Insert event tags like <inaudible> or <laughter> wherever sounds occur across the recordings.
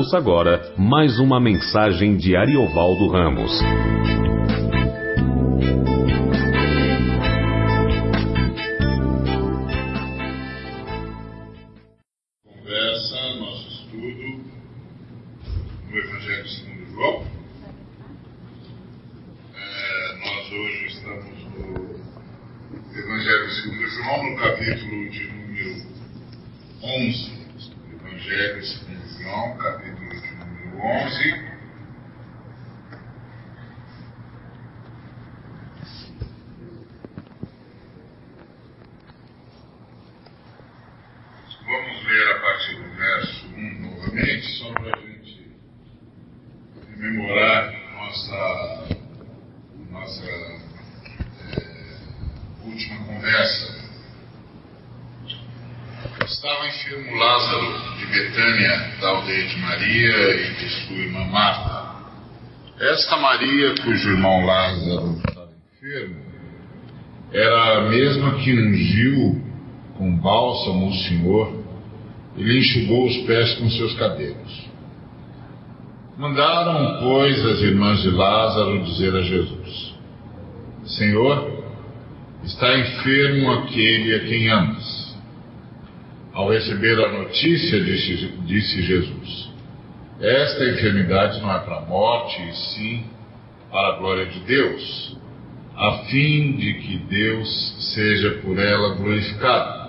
Ouça agora mais uma mensagem de Ariovaldo Ramos. Senhor e lhe enxugou os pés com seus cabelos. Mandaram, pois, as irmãs de Lázaro dizer a Jesus: Senhor, está enfermo aquele a quem amas. Ao receber a notícia, disse, disse Jesus: Esta enfermidade não é para a morte, e sim para a glória de Deus, a fim de que Deus seja por ela glorificado.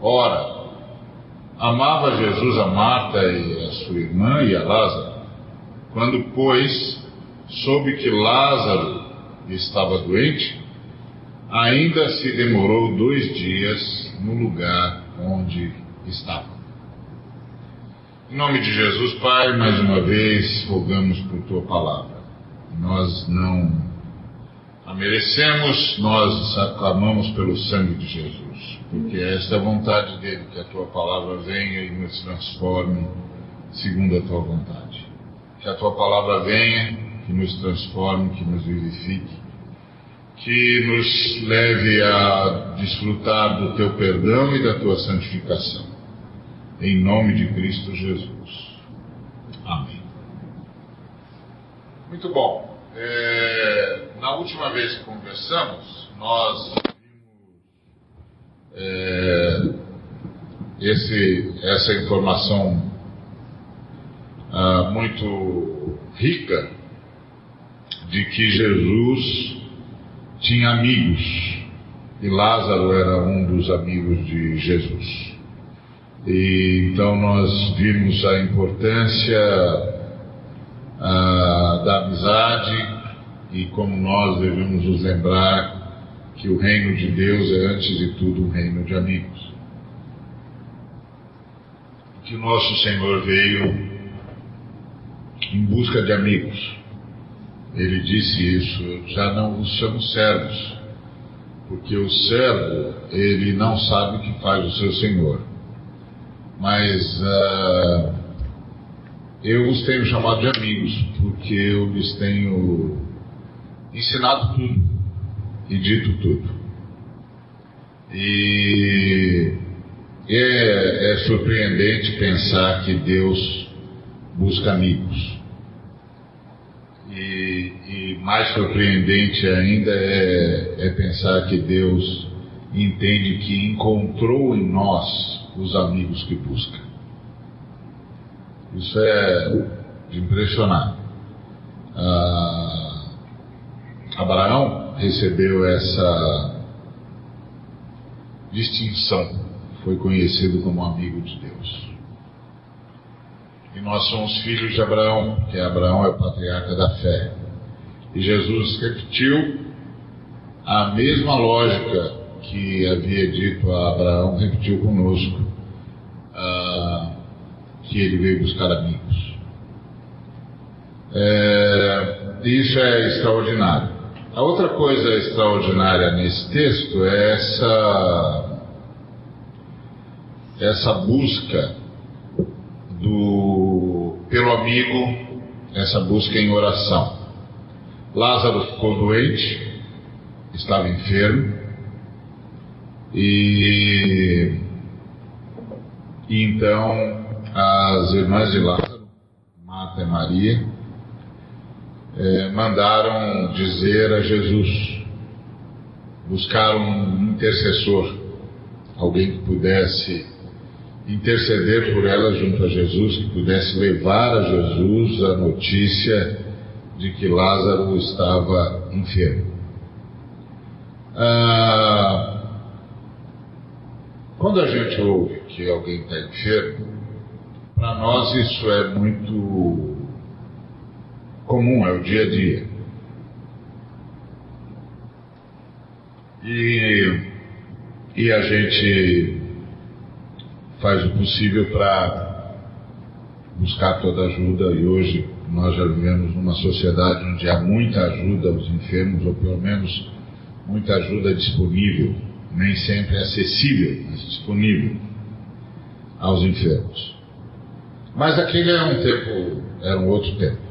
Ora, amava Jesus a Marta e a sua irmã e a Lázaro. Quando, pois, soube que Lázaro estava doente, ainda se demorou dois dias no lugar onde estava. Em nome de Jesus, Pai, mais uma vez rogamos por tua palavra. Nós não a merecemos, nós aclamamos pelo sangue de Jesus, porque esta é a vontade dele, que a tua palavra venha e nos transforme segundo a tua vontade. Que a tua palavra venha, que nos transforme, que nos vivifique, que nos leve a desfrutar do teu perdão e da tua santificação. Em nome de Cristo Jesus. Amém. Muito bom. É, na última vez que conversamos, nós vimos é, esse, essa informação ah, muito rica de que Jesus tinha amigos e Lázaro era um dos amigos de Jesus. E então nós vimos a importância ah, da amizade e como nós devemos nos lembrar que o reino de Deus é antes de tudo um reino de amigos. Que o nosso Senhor veio em busca de amigos. Ele disse isso, já não os chamo servos, porque o servo, ele não sabe o que faz o seu Senhor. Mas uh, eu os tenho chamado de amigos, porque eu lhes tenho ensinado tudo e dito tudo. E é, é surpreendente pensar que Deus busca amigos. E, e, mais surpreendente ainda é, é, pensar que Deus entende que encontrou em nós os amigos que busca. Isso é de impressionar. Ah, Abraão recebeu essa distinção, foi conhecido como amigo de Deus. E nós somos filhos de Abraão, que Abraão é o patriarca da fé. E Jesus repetiu a mesma lógica que havia dito a Abraão, repetiu conosco, uh, que ele veio buscar amigos. É, isso é extraordinário. A outra coisa extraordinária nesse texto é essa, essa busca do, pelo amigo, essa busca em oração. Lázaro ficou doente, estava enfermo, e, e então as irmãs de Lázaro Marta e Maria, é, mandaram dizer a Jesus, buscaram um intercessor, alguém que pudesse interceder por ela junto a Jesus, que pudesse levar a Jesus a notícia de que Lázaro estava enfermo. Ah, quando a gente ouve que alguém está enfermo, para nós isso é muito comum, é o dia a dia. E, e a gente faz o possível para buscar toda ajuda e hoje nós já vivemos numa sociedade onde há muita ajuda aos enfermos, ou pelo menos muita ajuda disponível, nem sempre acessível, mas disponível aos enfermos. Mas aquele era um tempo, era um outro tempo.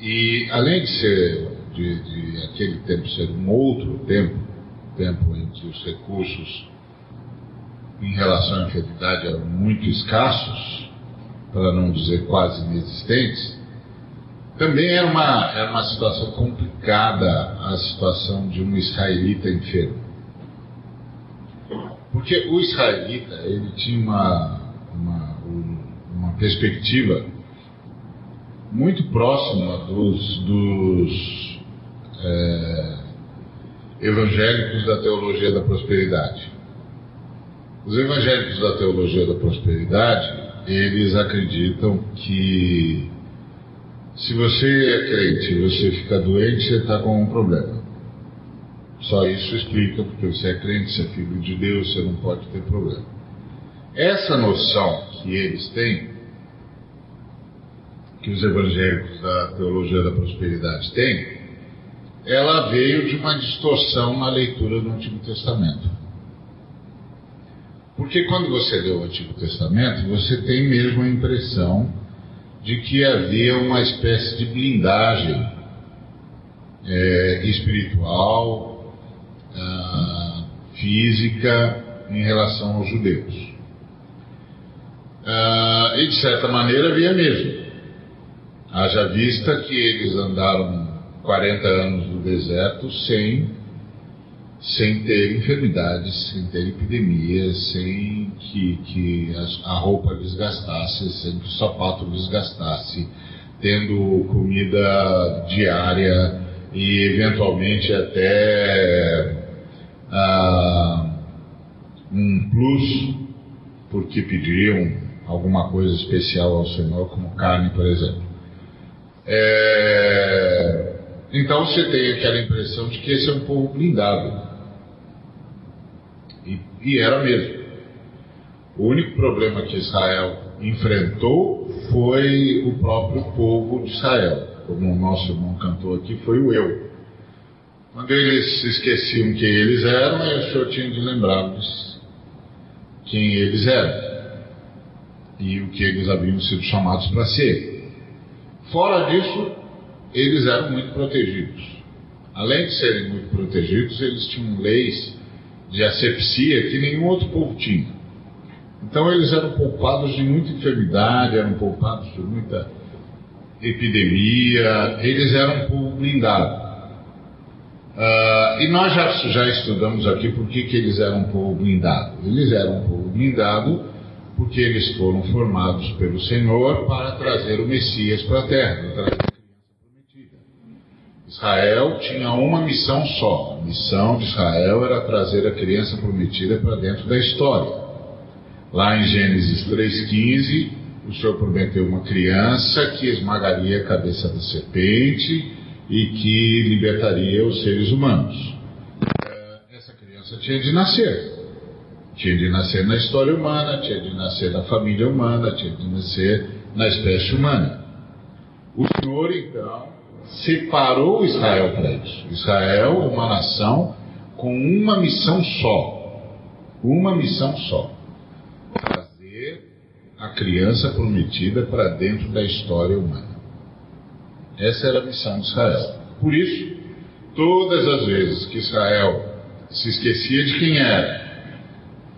E além de ser, de, de aquele tempo ser um outro tempo, tempo em que os recursos em relação à enfermidade eram muito escassos, para não dizer quase inexistentes, também era uma, era uma situação complicada a situação de um israelita enfermo. Porque o israelita, ele tinha uma, uma, uma perspectiva muito próxima dos, dos é, evangélicos da teologia da prosperidade. Os evangélicos da teologia da prosperidade, eles acreditam que se você é crente e você fica doente, você está com um problema. Só isso explica, porque você é crente, você é filho de Deus, você não pode ter problema. Essa noção que eles têm, que os evangélicos da teologia da prosperidade têm, ela veio de uma distorção na leitura do Antigo Testamento. Porque quando você lê o Antigo Testamento, você tem mesmo a impressão de que havia uma espécie de blindagem é, espiritual, ah, física em relação aos judeus. Ah, e de certa maneira havia mesmo. Haja vista que eles andaram 40 anos no deserto sem sem ter enfermidades, sem ter epidemias, sem que, que a, roupa desgastasse, sem que o sapato desgastasse, tendo comida diária e eventualmente até ah, um plus, porque pediam alguma coisa especial ao Senhor, como carne, por exemplo. É, então você tem aquela impressão de que esse é um povo blindado. E, e era mesmo. O único problema que Israel enfrentou foi o próprio povo de Israel. Como o nosso irmão cantou aqui, foi o eu. Quando eles esqueciam quem eles eram, aí o Senhor tinha de lembrar-lhes quem eles eram e o que eles haviam sido chamados para ser. Fora disso, eles eram muito protegidos. Além de serem muito protegidos, eles tinham leis de asepsia que nenhum outro povo tinha. Então eles eram poupados de muita enfermidade, eram poupados de muita epidemia, eles eram um povo blindado. Uh, e nós já, já estudamos aqui por que, eles eram um povo blindado. Eles eram um povo blindado porque eles foram formados pelo Senhor para trazer o Messias para a terra, Israel tinha uma missão só. A missão de Israel era trazer a criança prometida para dentro da história. Lá em Gênesis 3,15, o Senhor prometeu uma criança que esmagaria a cabeça da serpente e que libertaria os seres humanos. É, essa criança tinha de nascer. Tinha de nascer na história humana, tinha de nascer na família humana, tinha de nascer na espécie humana. O Senhor, então, separou Israel para isso. Israel, uma nação com uma missão só. Uma missão só. Trazer a criança prometida para dentro da história humana. Essa era a missão de Israel. Por isso, todas as vezes que Israel se esquecia de quem era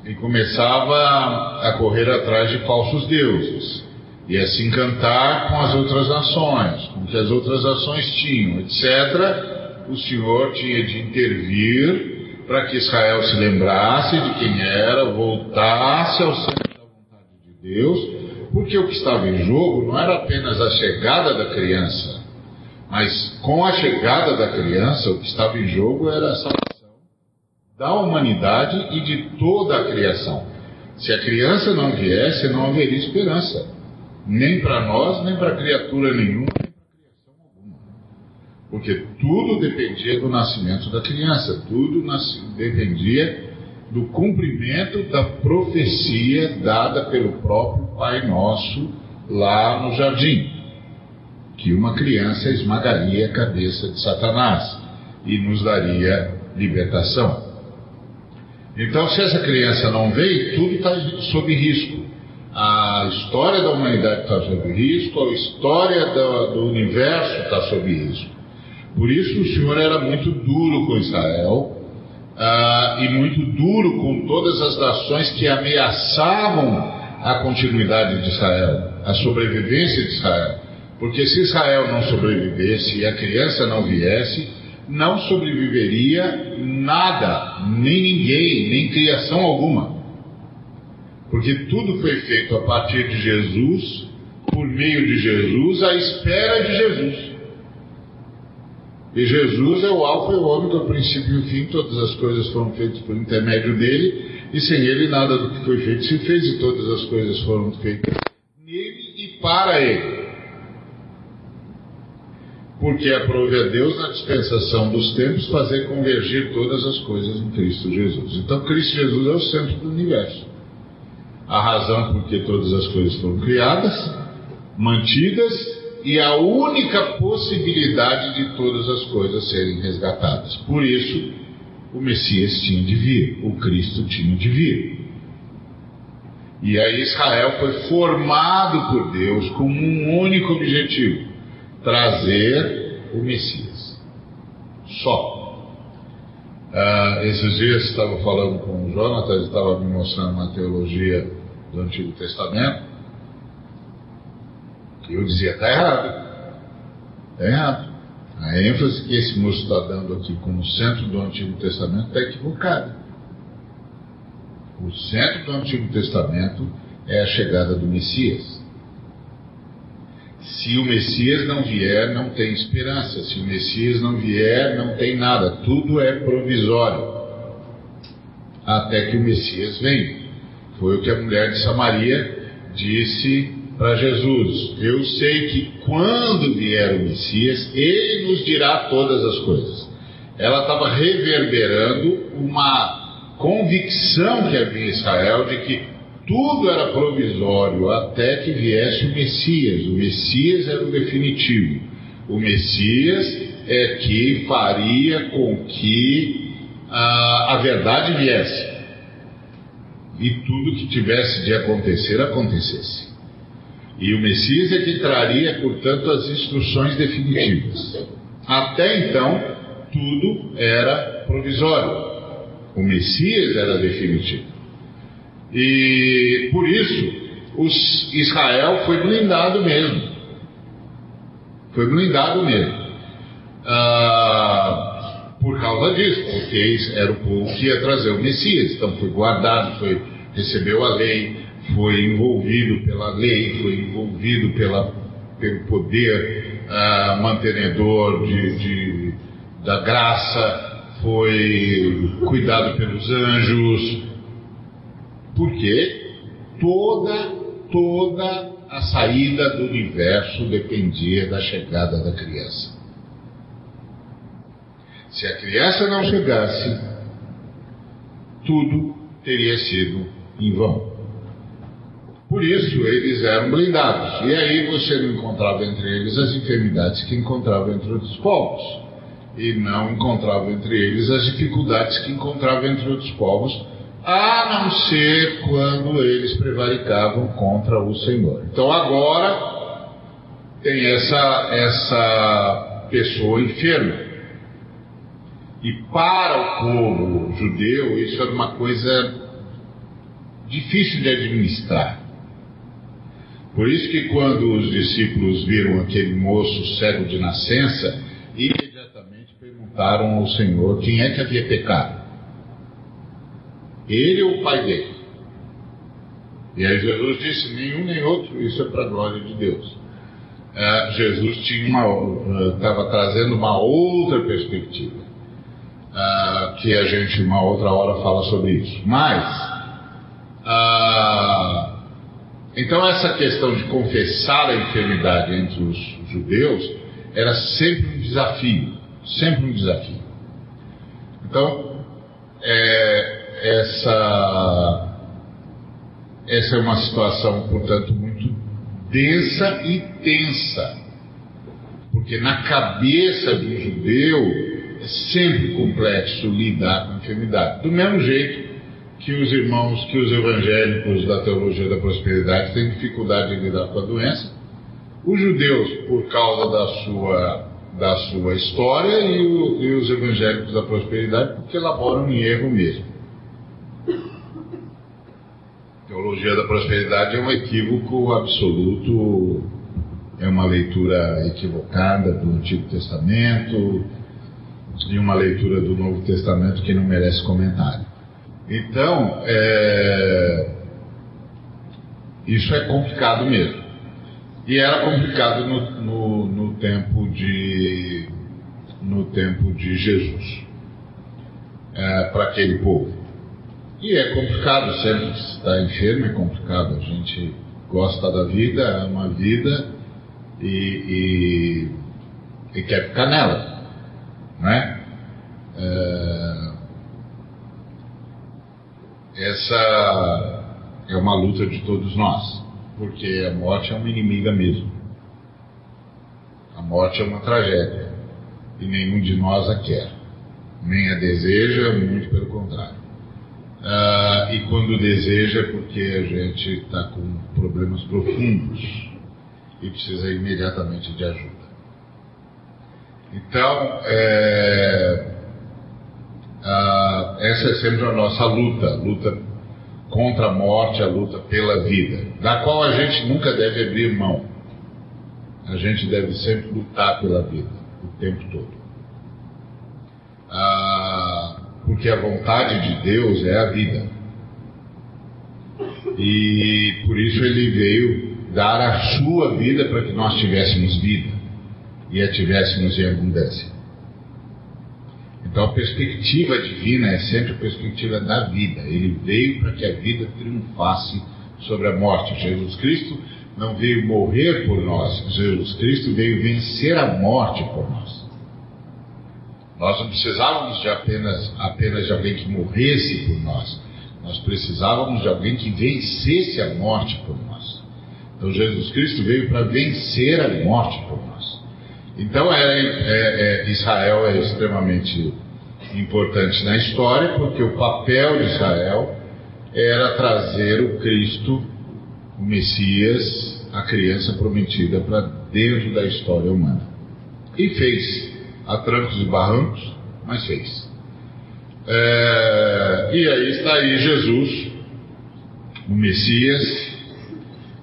e começava a correr atrás de falsos deuses, ia se encantar com as outras nações, com o que as outras nações tinham, etc., o Senhor tinha de intervir para que Israel se lembrasse de quem era, voltasse ao centro da vontade de Deus, porque o que estava em jogo não era apenas a chegada da criança, mas com a chegada da criança, o que estava em jogo era a da humanidade e de toda a criação. Se a criança não viesse, não haveria esperança nem para nós, nem para criatura nenhuma, nem para criação alguma. Porque tudo dependia do nascimento da criança, tudo dependia do cumprimento da profecia dada pelo próprio Pai Nosso lá no jardim, que uma criança esmagaria a cabeça de Satanás e nos daria libertação. Então, se essa criança não veio, tudo está sob risco a história da humanidade está sob risco, a história do, do universo está sob risco. Por isso o Senhor era muito duro com Israel uh, e muito duro com todas as nações que ameaçavam a continuidade de Israel, a sobrevivência de Israel. Porque se Israel não sobrevivesse e a criança não viesse, não sobreviveria nada, nem ninguém, nem criação alguma. Porque tudo foi feito a partir de Jesus, por meio de Jesus, à espera de Jesus. E Jesus é o Alfa e o Ômega, o princípio e o fim, todas as coisas foram feitas por intermédio dele, e sem ele nada do que foi feito se fez, e todas as coisas foram feitas nele e para ele. Porque aprove a Deus, na dispensação dos tempos, fazer convergir todas as coisas em Cristo Jesus. Então, Cristo Jesus é o centro do universo a razão por que todas as coisas foram criadas, mantidas e a única possibilidade de todas as coisas serem resgatadas. Por isso, o Messias tinha de vir, o Cristo tinha de vir. E aí Israel foi formado por Deus com um único objetivo: trazer o Messias. Só. Uh, esses dias estava falando com o Jonathan, ele estava me mostrando uma teologia do Antigo Testamento, que eu dizia, está errado. Está errado. A ênfase que esse moço está dando aqui como centro do Antigo Testamento está equivocada. O centro do Antigo Testamento é a chegada do Messias. Se o Messias não vier, não tem esperança. Se o Messias não vier, não tem nada. Tudo é provisório. Até que o Messias venha. Foi o que a mulher de Samaria disse para Jesus: Eu sei que quando vier o Messias, ele nos dirá todas as coisas. Ela estava reverberando uma convicção que havia em Israel de que tudo era provisório até que viesse o Messias. O Messias era o definitivo. O Messias é que faria com que a, a verdade viesse e tudo que tivesse de acontecer acontecesse. E o Messias é que traria, portanto, as instruções definitivas. Até então, tudo era provisório. O Messias era definitivo. E por isso, os, Israel foi blindado mesmo. Foi blindado mesmo. Ah, por causa disso, porque era o povo que ia trazer o Messias. Então foi guardado, foi, recebeu a lei, foi envolvido pela lei, foi envolvido pela, pelo poder uh, mantenedor de, de, da graça, foi cuidado pelos anjos, porque toda, toda a saída do universo dependia da chegada da criança. Se a criança não chegasse, tudo teria sido em vão. Por isso eles eram blindados. E aí você não encontrava entre eles as enfermidades que encontrava entre outros povos. E não encontrava entre eles as dificuldades que encontrava entre outros povos, a não ser quando eles prevaricavam contra o Senhor. Então agora tem essa, essa pessoa enferma e para o povo judeu, isso era uma coisa difícil de administrar. Por isso que quando os discípulos viram aquele moço cego de nascença, imediatamente perguntaram ao Senhor quem é que havia pecado. Ele ou o pai dele? E aí Jesus disse, nenhum nem outro, isso é para a glória de Deus. Uh, Jesus estava uh, trazendo uma outra perspectiva uh, que a gente uma outra hora fala sobre isso mas ah, então essa questão de confessar a enfermidade entre os judeus era sempre um desafio sempre um desafio então é, essa essa é uma situação portanto muito densa e tensa. Porque na cabeça do judeu é sempre complexo lidar com enfermidade. Do mesmo jeito que os irmãos, que os evangélicos da teologia da prosperidade têm dificuldade de lidar com a doença, os judeus, por causa da sua, da sua história, e, o, e os evangélicos da prosperidade, porque elaboram em erro mesmo. Teologia da prosperidade é um equívoco absoluto, é uma leitura equivocada do Antigo Testamento e uma leitura do Novo Testamento que não merece comentário. Então, é, isso é complicado mesmo. E era complicado no, no, no tempo de no tempo de Jesus é, para aquele povo. E é complicado sempre estar enfermo, é complicado. A gente gosta da vida, ama a vida e, e, e quer ficar nela, não é? é? Essa é uma luta de todos nós, porque a morte é uma inimiga mesmo. A morte é uma tragédia e nenhum de nós a quer, nem a deseja, muito pelo contrário. Uh, e quando deseja é porque a gente está com problemas profundos e precisa imediatamente de ajuda. Então, é, uh, essa é sempre a nossa luta, a luta contra a morte, a luta pela vida, da qual a gente nunca deve abrir mão. A gente deve sempre lutar pela vida, o tempo todo. Uh, porque a vontade de Deus é a vida. E por isso ele veio dar a sua vida para que nós tivéssemos vida e a tivéssemos em abundância. Então a perspectiva divina é sempre a perspectiva da vida. Ele veio para que a vida triunfasse sobre a morte. Jesus Cristo não veio morrer por nós, Jesus Cristo veio vencer a morte por nós. Nós não precisávamos de apenas, apenas de alguém que morresse por nós. Nós precisávamos de alguém que vencesse a morte por nós. Então Jesus Cristo veio para vencer a morte por nós. Então é, é, é, Israel é extremamente importante na história, porque o papel de Israel era trazer o Cristo, o Messias, a criança prometida para dentro da história humana. E fez a trancos e barrancos, mas fez. É, e aí está aí Jesus, o Messias,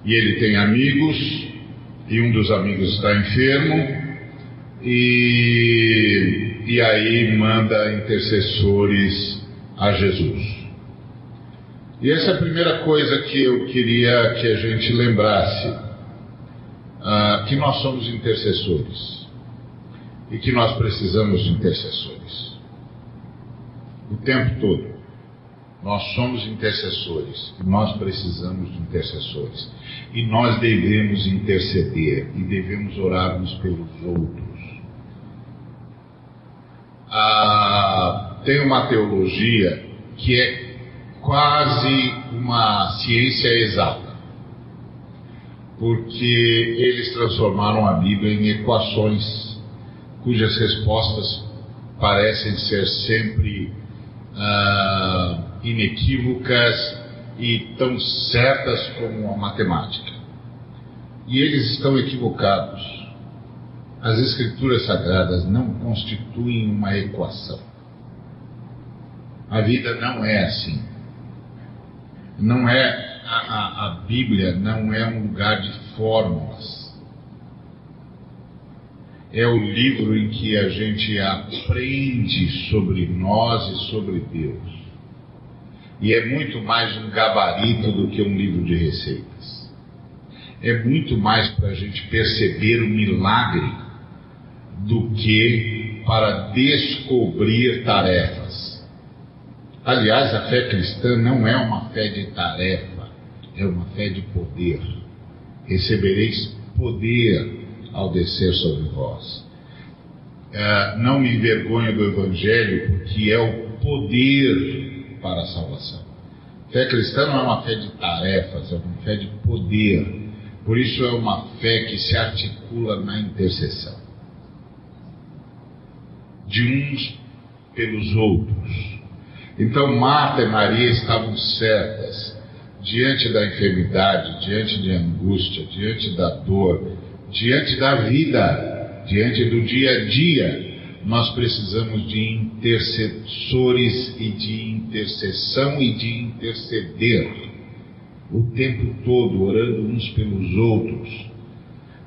e ele tem amigos, e um dos amigos está enfermo, e, e aí manda intercessores a Jesus. E essa é a primeira coisa que eu queria que a gente lembrasse, uh, que nós somos intercessores e que nós precisamos de intercessores. O tempo todo. Nós somos intercessores nós precisamos de intercessores. E nós devemos interceder e devemos orar uns pelos outros. Ah, tem uma teologia que é quase uma ciência exata, porque eles transformaram a Bíblia em equações cujas respostas parecem ser sempre ah, inequívocas e tão certas como a matemática. E eles estão equivocados. As Escrituras Sagradas não constituem uma equação. A vida não é assim. Não é a, a Bíblia não é um lugar de fórmulas. É o livro em que a gente aprende sobre nós e sobre Deus. E é muito mais um gabarito do que um livro de receitas. É muito mais para a gente perceber o milagre do que para descobrir tarefas. Aliás, a fé cristã não é uma fé de tarefa, é uma fé de poder. Recebereis poder ao descer sobre vós. Uh, não me envergonho do Evangelho, porque é o poder para a salvação. Fé cristã não é uma fé de tarefas, é uma fé de poder. Por isso é uma fé que se articula na intercessão de uns pelos outros. Então Marta e Maria estavam certas diante da enfermidade, diante de angústia, diante da dor, diante da vida, diante do dia a dia. Nós precisamos de intercessores e de intercessão e de interceder o tempo todo, orando uns pelos outros,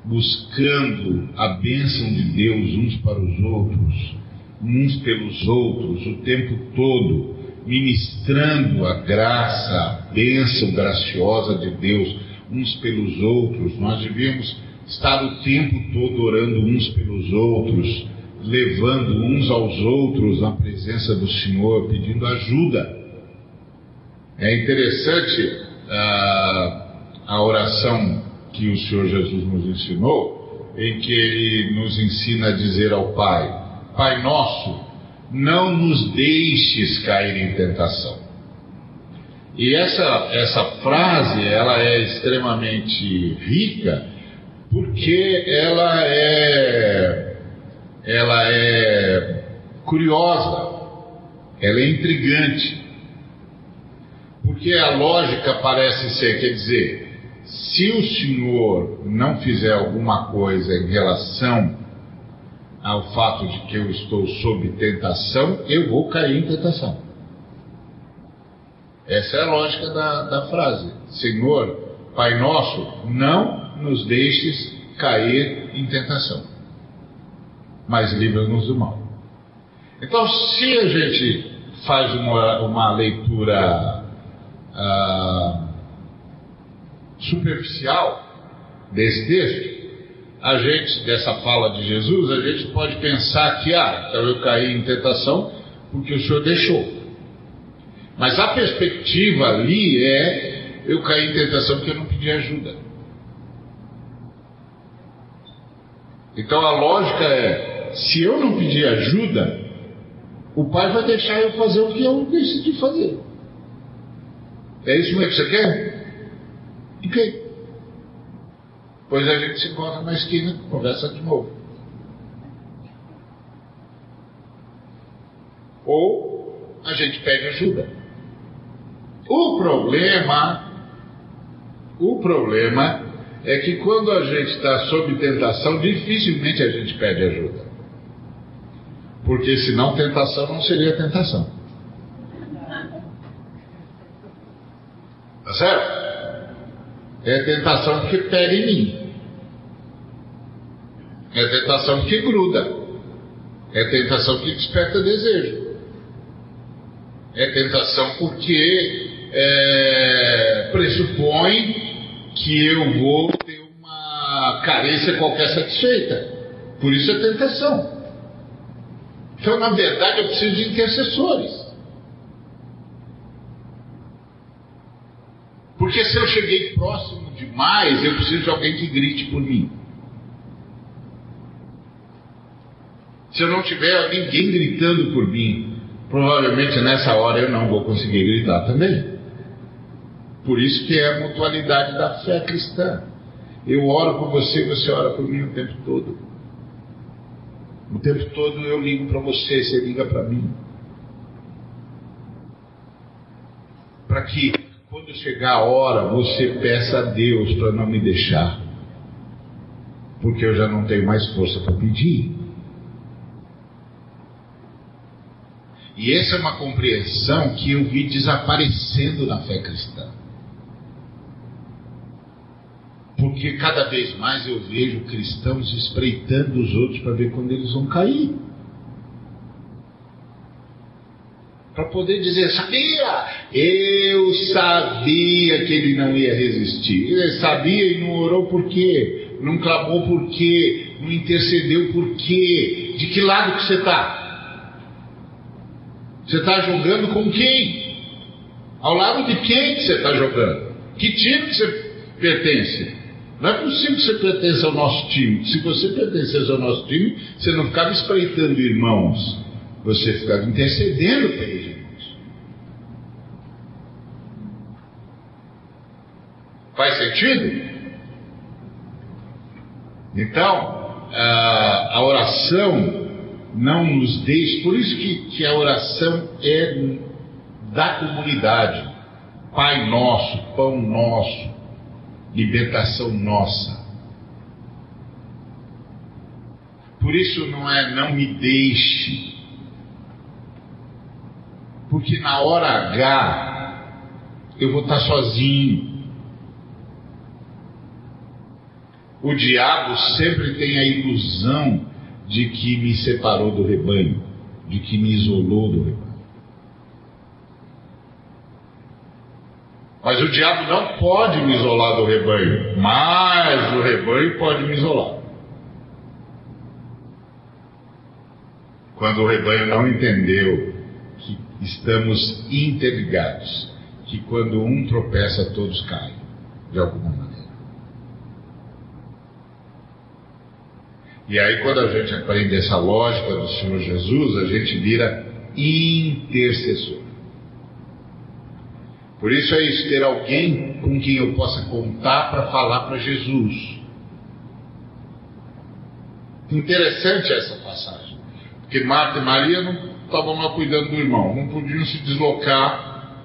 buscando a bênção de Deus uns para os outros uns pelos outros o tempo todo, ministrando a graça, a bênção graciosa de Deus uns pelos outros. Nós devemos estar o tempo todo orando uns pelos outros, levando uns aos outros na presença do Senhor, pedindo ajuda. É interessante uh, a oração que o Senhor Jesus nos ensinou, em que ele nos ensina a dizer ao Pai: Pai nosso, não nos deixes cair em tentação. E essa, essa frase, ela é extremamente rica, porque ela é, ela é curiosa, ela é intrigante. Porque a lógica parece ser, quer dizer, se o Senhor não fizer alguma coisa em relação ao fato de que eu estou sob tentação, eu vou cair em tentação. Essa é a lógica da, da frase. Senhor, Pai Nosso, não nos deixes cair em tentação, mas livra-nos do mal. Então, se a gente faz uma, uma leitura ah, superficial desse texto, a gente, dessa fala de Jesus, a gente pode pensar que, ah, então eu caí em tentação porque o Senhor deixou. Mas a perspectiva ali é, eu caí em tentação porque eu não pedi ajuda. Então a lógica é, se eu não pedir ajuda, o Pai vai deixar eu fazer o que eu decidi fazer. É isso mesmo que você quer? Ok. Depois a gente se encontra na esquina, conversa de novo. Ou a gente pede ajuda. O problema, o problema é que quando a gente está sob tentação, dificilmente a gente pede ajuda. Porque senão tentação não seria tentação. Tá certo? É tentação que pega em mim. É tentação que gruda. É tentação que desperta desejo. É tentação porque é, pressupõe que eu vou carência qualquer satisfeita. Por isso é tentação. Então, na verdade, eu preciso de intercessores. Porque se eu cheguei próximo demais, eu preciso de alguém que grite por mim. Se eu não tiver ninguém gritando por mim, provavelmente nessa hora eu não vou conseguir gritar também. Por isso que é a mutualidade da fé cristã. Eu oro por você, você ora por mim o tempo todo. O tempo todo eu ligo para você, você liga para mim. Para que quando chegar a hora você peça a Deus para não me deixar. Porque eu já não tenho mais força para pedir. E essa é uma compreensão que eu vi desaparecendo na fé cristã. Porque cada vez mais eu vejo cristãos espreitando os outros para ver quando eles vão cair. Para poder dizer, sabia? Eu sabia que ele não ia resistir. Ele sabia e não orou por quê? Não clamou por quê? Não intercedeu por quê? De que lado que você está? Você está jogando com quem? Ao lado de quem que você está jogando? Que time que você pertence? Não é possível que você pertença ao nosso time. Se você pertencesse ao nosso time, você não ficava espreitando irmãos, você ficava intercedendo pelos irmãos. Faz sentido? Então, a, oração não nos deixa, por isso que, que a oração é da comunidade. Pai nosso, pão nosso, libertação nossa. Por isso não é não me deixe. Porque na hora H eu vou estar sozinho. O diabo sempre tem a ilusão de que me separou do rebanho, de que me isolou do rebanho. Mas o diabo não pode me isolar do rebanho, mas o rebanho pode me isolar. Quando o rebanho não entendeu que estamos interligados, que quando um tropeça, todos caem, de alguma maneira. E aí, quando a gente aprende essa lógica do Senhor Jesus, a gente vira intercessor. Por isso é isso, ter alguém com quem eu possa contar para falar para Jesus. Interessante essa passagem, porque Marta e Maria não estavam lá cuidando do irmão, não podiam se deslocar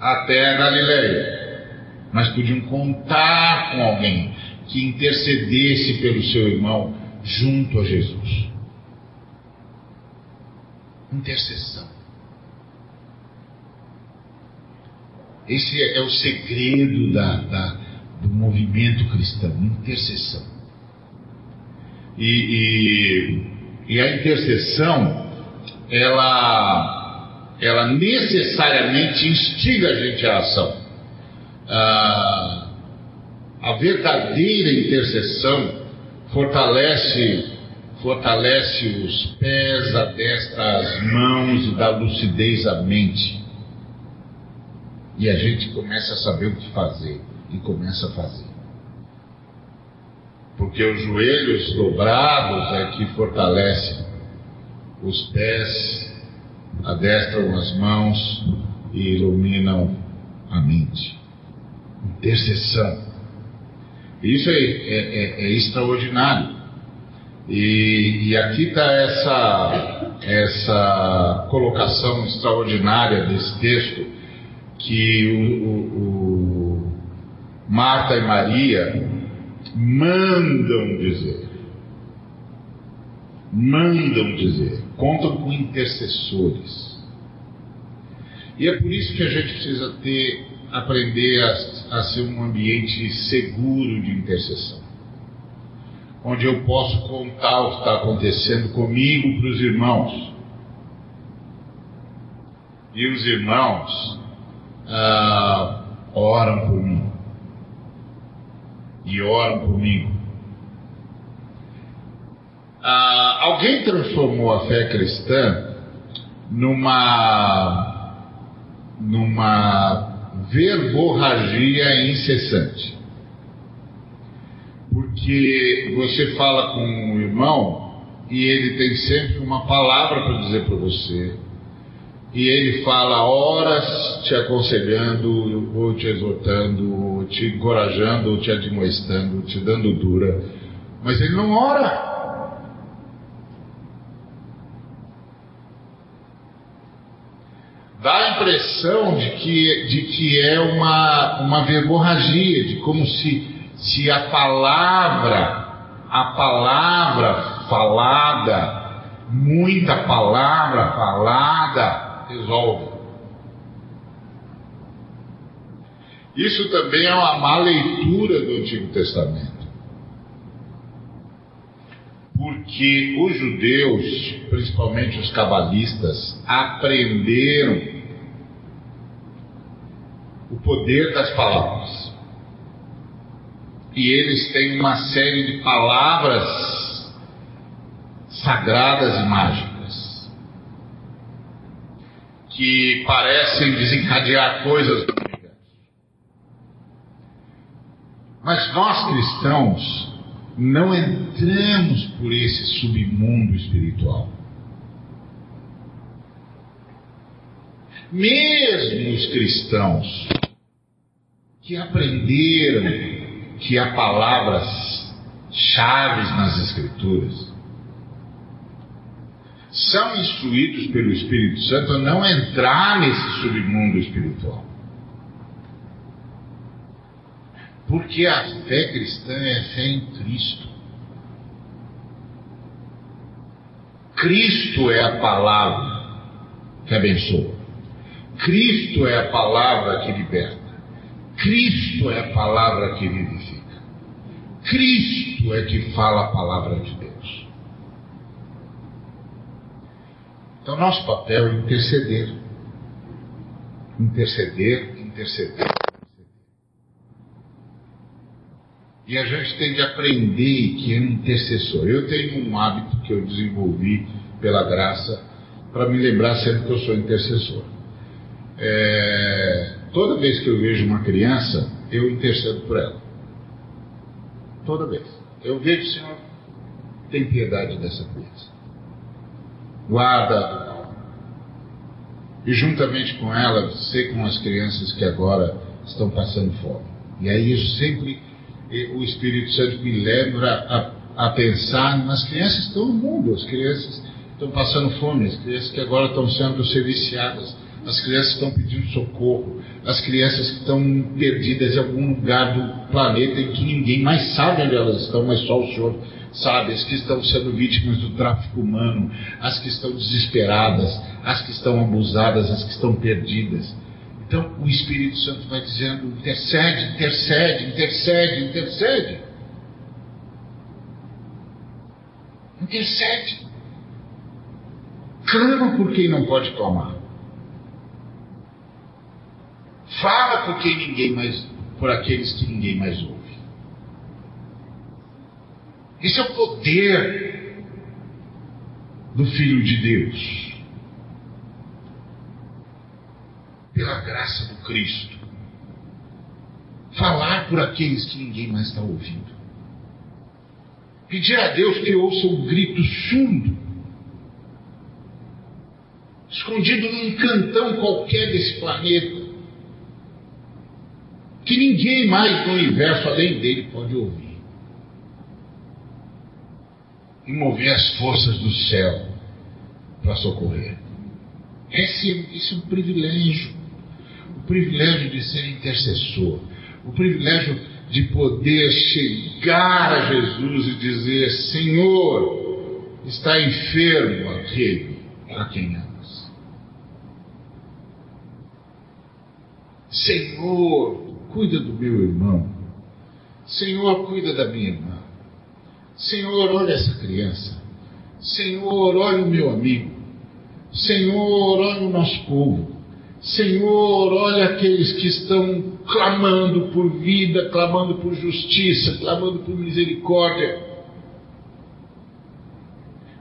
até a Galileia, mas podiam contar com alguém que intercedesse pelo seu irmão junto a Jesus. Intercessão. Esse é o segredo da, da, do movimento cristão, intercessão. E, e, e, a intercessão, ela, ela necessariamente instiga a gente à ação. Ah, a verdadeira intercessão fortalece, fortalece os pés, a destra as mãos e dá lucidez à mente. E a gente começa a saber o que fazer e começa a fazer. Porque os joelhos dobrados é que fortalecem os pés, adestram as mãos e iluminam a mente. Intercessão. Isso é, é, é, é extraordinário. E, e aqui está essa, essa colocação extraordinária desse texto que o, o, o Marta e Maria mandam dizer. Mandam dizer. Contam com intercessores. E é por isso que a gente precisa ter, aprender a, a ser um ambiente seguro de intercessão. Onde eu posso contar o que está acontecendo comigo para os irmãos. E os irmãos ah, oram por mim. E oram mim. Ah, alguém transformou a fé cristã numa, numa verborragia incessante. Porque você fala com um irmão e ele tem sempre uma palavra para dizer para você e ele fala horas te aconselhando, ou te exortando, te encorajando, te admoestando, te dando dura, mas ele não ora. Dá a impressão de que, de que é uma, uma verborragia, de como se, se a palavra, a palavra falada, muita palavra falada, resolve. Isso também é uma má leitura do Antigo Testamento. Porque os judeus, principalmente os cabalistas, aprenderam o poder das palavras. E eles têm uma série de palavras sagradas e mágicas que parecem desencadear coisas Mas nós cristãos não entramos por esse submundo espiritual. Mesmo os cristãos que aprenderam que há palavras chaves nas Escrituras, são instruídos pelo Espírito Santo a não entrar nesse submundo espiritual. Porque a fé cristã é fé em Cristo. Cristo é a palavra que abençoa. Cristo é a palavra que liberta. Cristo é a palavra que vivifica. Cristo é que fala a palavra de Deus. Então, nosso papel é interceder. Interceder, interceder. E a gente tem de aprender que é um intercessor. Eu tenho um hábito que eu desenvolvi pela graça para me lembrar sempre que eu sou intercessor. É, toda vez que eu vejo uma criança, eu intercedo por ela. Toda vez. Eu vejo, Senhor, tem piedade dessa criança. Guarda. E juntamente com ela, sei com as crianças que agora estão passando fome. E aí eu sempre o Espírito Santo me lembra a, a pensar nas crianças estão no mundo, as crianças estão passando fome, as crianças que agora estão sendo serviciadas, as crianças estão pedindo socorro, as crianças que estão perdidas em algum lugar do planeta em que ninguém mais sabe onde elas estão, mas só o Senhor sabe, as que estão sendo vítimas do tráfico humano, as que estão desesperadas, as que estão abusadas, as que estão perdidas. Então o Espírito Santo vai dizendo: intercede, intercede, intercede, intercede. Intercede. Clama por quem não pode clamar. Fala por quem ninguém mais, por aqueles que ninguém mais ouve. Esse é o poder do Filho de Deus. pela graça do Cristo. Falar por aqueles que ninguém mais está ouvindo. Pedir a Deus que ouça um grito surdo, escondido num cantão qualquer desse planeta, que ninguém mais no universo além dele pode ouvir. E mover as forças do céu para socorrer. Esse, esse é um privilégio privilégio de ser intercessor, o privilégio de poder chegar a Jesus e dizer: Senhor, está enfermo aquele a quem amas. Senhor, cuida do meu irmão. Senhor, cuida da minha irmã. Senhor, olha essa criança. Senhor, olha o meu amigo. Senhor, olha o nosso povo. Senhor, olha aqueles que estão clamando por vida, clamando por justiça, clamando por misericórdia.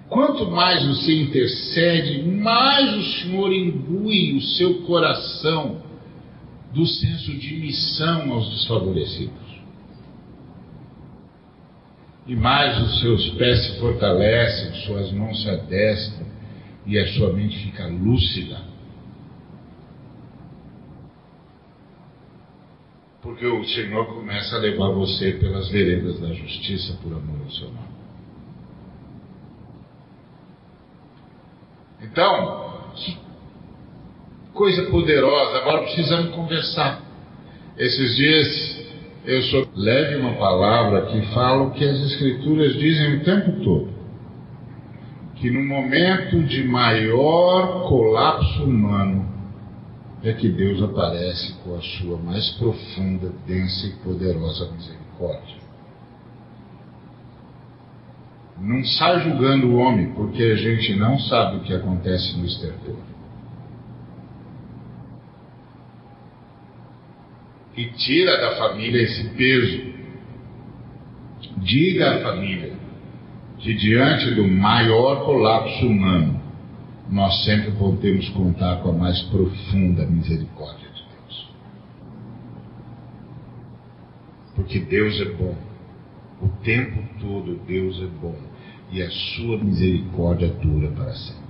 Quanto mais você intercede, mais o Senhor imbui o seu coração do senso de missão aos desfavorecidos. E mais os seus pés se fortalecem, suas mãos se adestram e a sua mente fica lúcida porque o Senhor começa a levar você pelas veredas da justiça por amor ao seu nome. Então, coisa poderosa. Agora precisamos conversar. Esses dias eu sou leve uma palavra que fala o que as escrituras dizem o tempo todo. Que no momento de maior colapso humano, é que Deus aparece com a sua mais profunda, densa e poderosa misericórdia. Não sai julgando o homem, porque a gente não sabe o que acontece no estertor. E tira da família esse peso. Diga à família que diante do maior colapso humano, nós sempre podemos contar com a mais profunda misericórdia de Deus. Porque Deus é bom. O tempo todo Deus é bom. E a sua misericórdia dura para sempre.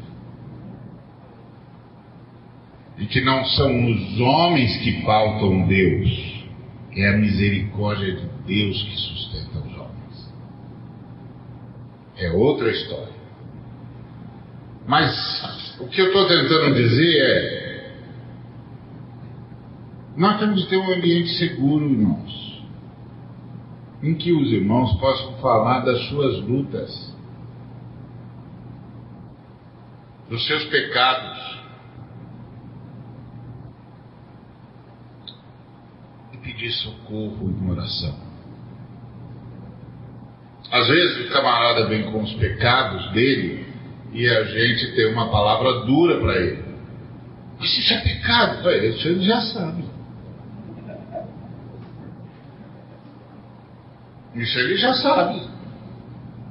E que não são os homens que pautam Deus, é a misericórdia de Deus que sustenta os homens. É outra história. Mas o que eu estou tentando dizer é: nós temos que ter um ambiente seguro, irmãos, em que os irmãos possam falar das suas lutas, dos seus pecados, e pedir socorro em oração. Às vezes o camarada vem com os pecados dele e a gente tem uma palavra dura para ele. Mas isso é pecado. Isso ele já sabe. Isso ele já sabe.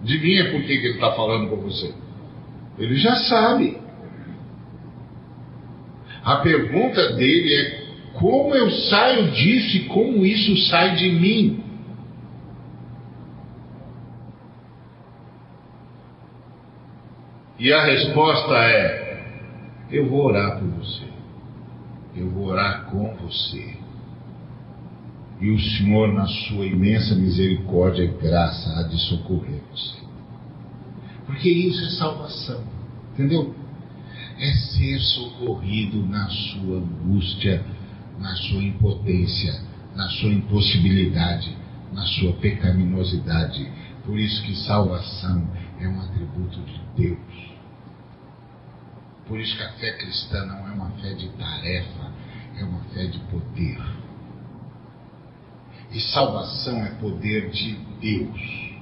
Adivinha por que, que ele está falando com você? Ele já sabe. A pergunta dele é: como eu saio disso e como isso sai de mim? E a resposta é: eu vou orar por você. Eu vou orar com você. E o Senhor, na sua imensa misericórdia e graça, há de socorrer você. Porque isso é salvação. Entendeu? É ser socorrido na sua angústia, na sua impotência, na sua impossibilidade, na sua pecaminosidade. Por isso que salvação é um atributo de Deus. Por isso que a fé cristã não é uma fé de tarefa, é uma fé de poder. E salvação é poder de Deus.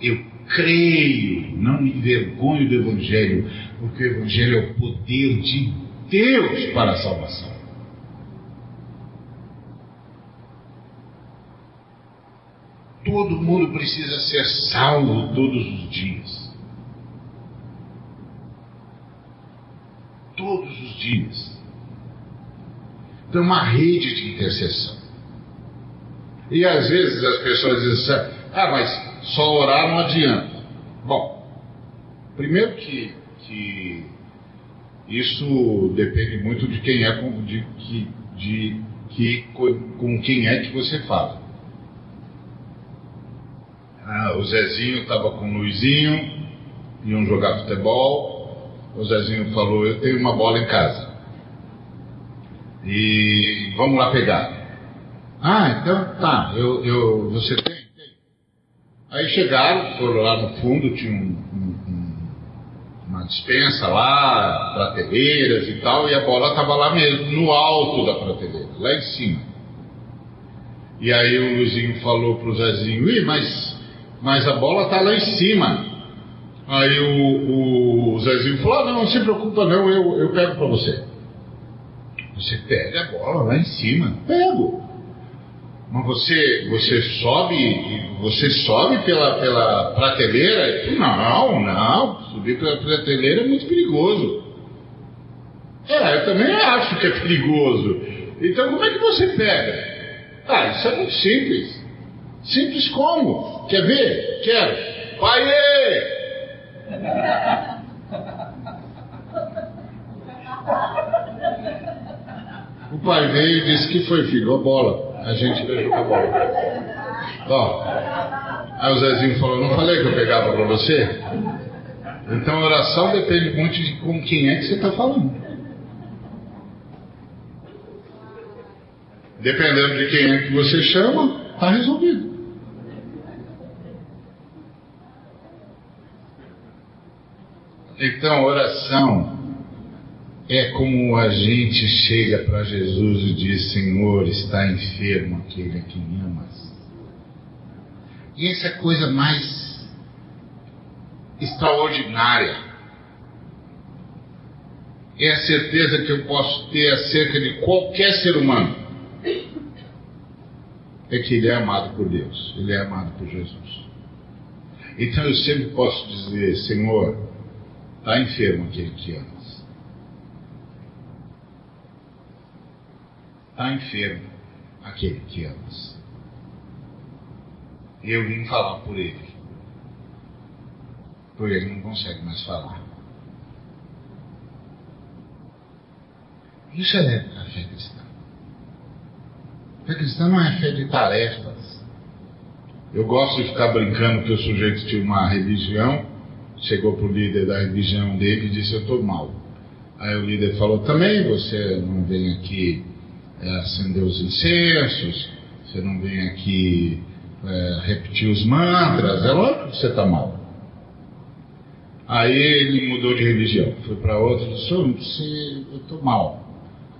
Eu creio, não me envergonho do Evangelho, porque o Evangelho é o poder de Deus para a salvação. Todo mundo precisa ser salvo todos os dias. todos os dias. Então, uma rede de intercessão. E às vezes as pessoas dizem assim: ah, mas só orar não adianta. Bom, primeiro que, que isso depende muito de quem é com, de, de, de, que, com quem é que você fala. Ah, o Zezinho estava com o Luizinho, iam jogar futebol, o Zezinho falou: Eu tenho uma bola em casa. E vamos lá pegar. Ah, então tá, eu, eu, você tem? Tem. Aí chegaram, foram lá no fundo, tinha um, dispensa lá, prateleiras e tal, e a bola estava lá mesmo, no alto da prateleira, lá em cima. E aí o Luizinho falou pro Zezinho, Ih, mas, mas a bola está lá em cima. Aí o, o Zezinho falou: ah, não, não se preocupa, não, eu, eu pego para você. Você pega a bola lá em cima, pego. Mas você, você sobe, você sobe pela, pela prateleira? Não, não, subir pela prateleira é muito perigoso. É, eu também acho que é perigoso. Então como é que você pega? Ah, isso é muito simples. Simples como? Quer ver? Quero. Pai! <laughs> O pai veio e disse que foi filho, a bola. A gente com a bola. Ó, aí o Zezinho falou, não falei que eu pegava para você? Então a oração depende muito de com quem é que você está falando. Dependendo de quem é que você chama, está resolvido. Então, oração é como a gente chega para Jesus e diz: Senhor, está enfermo aquele a quem amas. E essa é a coisa mais extraordinária. É a certeza que eu posso ter acerca de qualquer ser humano. É que ele é amado por Deus, ele é amado por Jesus. Então eu sempre posso dizer: Senhor, está enfermo aquele que amas. Está enfermo aquele que amas. Eu vim falar por ele. Porque ele não consegue mais falar. Isso é a fé cristã. A fé cristã não é fé de tarefas. Eu gosto de ficar brincando que o sujeito tinha uma religião, chegou para o líder da religião dele e disse: Eu estou mal. Aí o líder falou: Também você não vem aqui é, acender os incensos, você não vem aqui é, repetir os mantras, é lógico que você está mal. Aí ele mudou de religião, foi para outra e disse: Eu estou mal.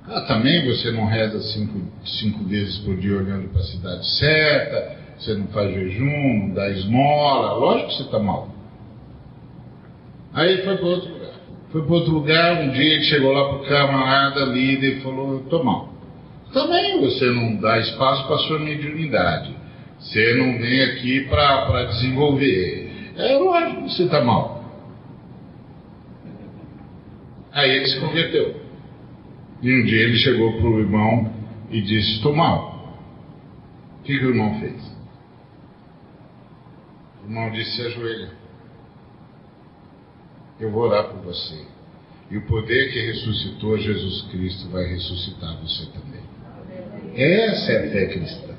Ah, também você não reza cinco, cinco vezes por dia olhando para a cidade certa, você não faz jejum, não dá esmola, lógico que você está mal. Aí foi para outro lugar. Foi para outro lugar, um dia ele chegou lá para o camarada líder e falou, eu estou mal. Também você não dá espaço para sua mediunidade. Você não vem aqui para desenvolver. É lógico que você está mal. Aí ele se converteu. E um dia ele chegou para o irmão e disse: Estou mal. O que, que o irmão fez? O irmão disse: Se ajoelha. Eu vou orar por você. E o poder que ressuscitou Jesus Cristo vai ressuscitar você também. Essa é a fé cristã.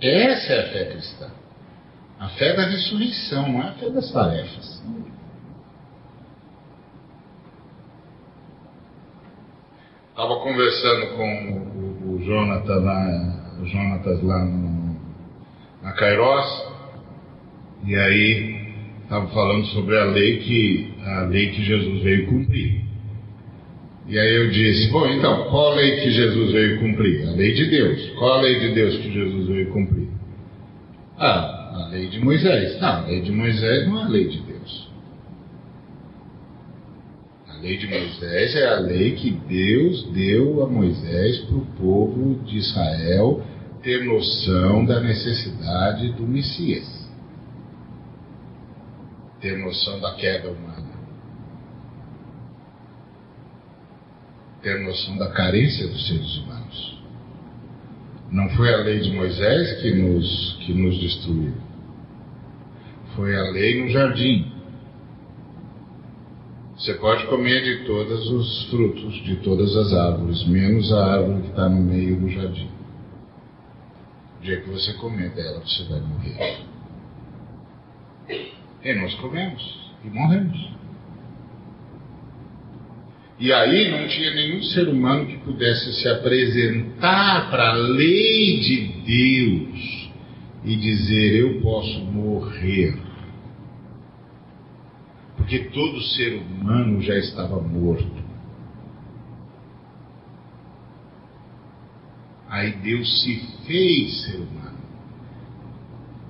Essa é a fé cristã. A fé da ressurreição, não é a fé das tarefas. Estava conversando com o, Jonathan lá, o Jonatas lá no, na Kairos, e aí estava falando sobre a lei que a lei que Jesus veio cumprir. E aí eu disse, bom, então, qual a lei que Jesus veio cumprir? A lei de Deus. Qual a lei de Deus que Jesus veio cumprir? Ah, a lei de Moisés. Não, a lei de Moisés não é a lei de Deus lei de Moisés é a lei que Deus deu a Moisés para o povo de Israel ter noção da necessidade do Messias, ter noção da queda humana, ter noção da carência dos seres humanos. Não foi a lei de Moisés que nos, que nos destruiu, foi a lei no jardim você pode comer de todos os frutos, de todas as árvores, menos a árvore que está no meio do jardim. O dia que você comer dela, você vai morrer. E nós comemos e morremos. E aí não tinha nenhum ser humano que pudesse se apresentar para a lei de Deus e dizer: Eu posso morrer porque todo ser humano já estava morto. Aí Deus se fez ser humano.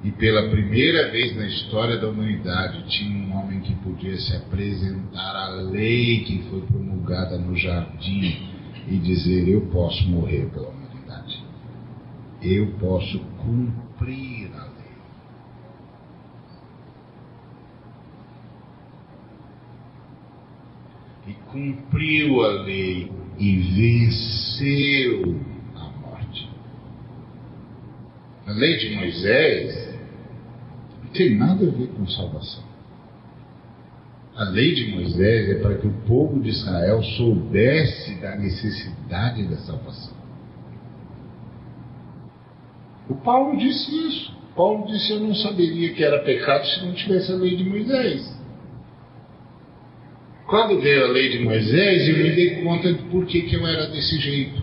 E pela primeira vez na história da humanidade tinha um homem que podia se apresentar à lei que foi promulgada no jardim e dizer: Eu posso morrer pela humanidade. Eu posso cumprir a lei. e cumpriu a lei e venceu a morte. A lei de Moisés tem nada a ver com salvação. A lei de Moisés é para que o povo de Israel soubesse da necessidade da salvação. O Paulo disse isso. Paulo disse: Eu não saberia que era pecado se não tivesse a lei de Moisés. Quando veio a lei de Moisés, eu me dei conta de por que, que eu era desse jeito.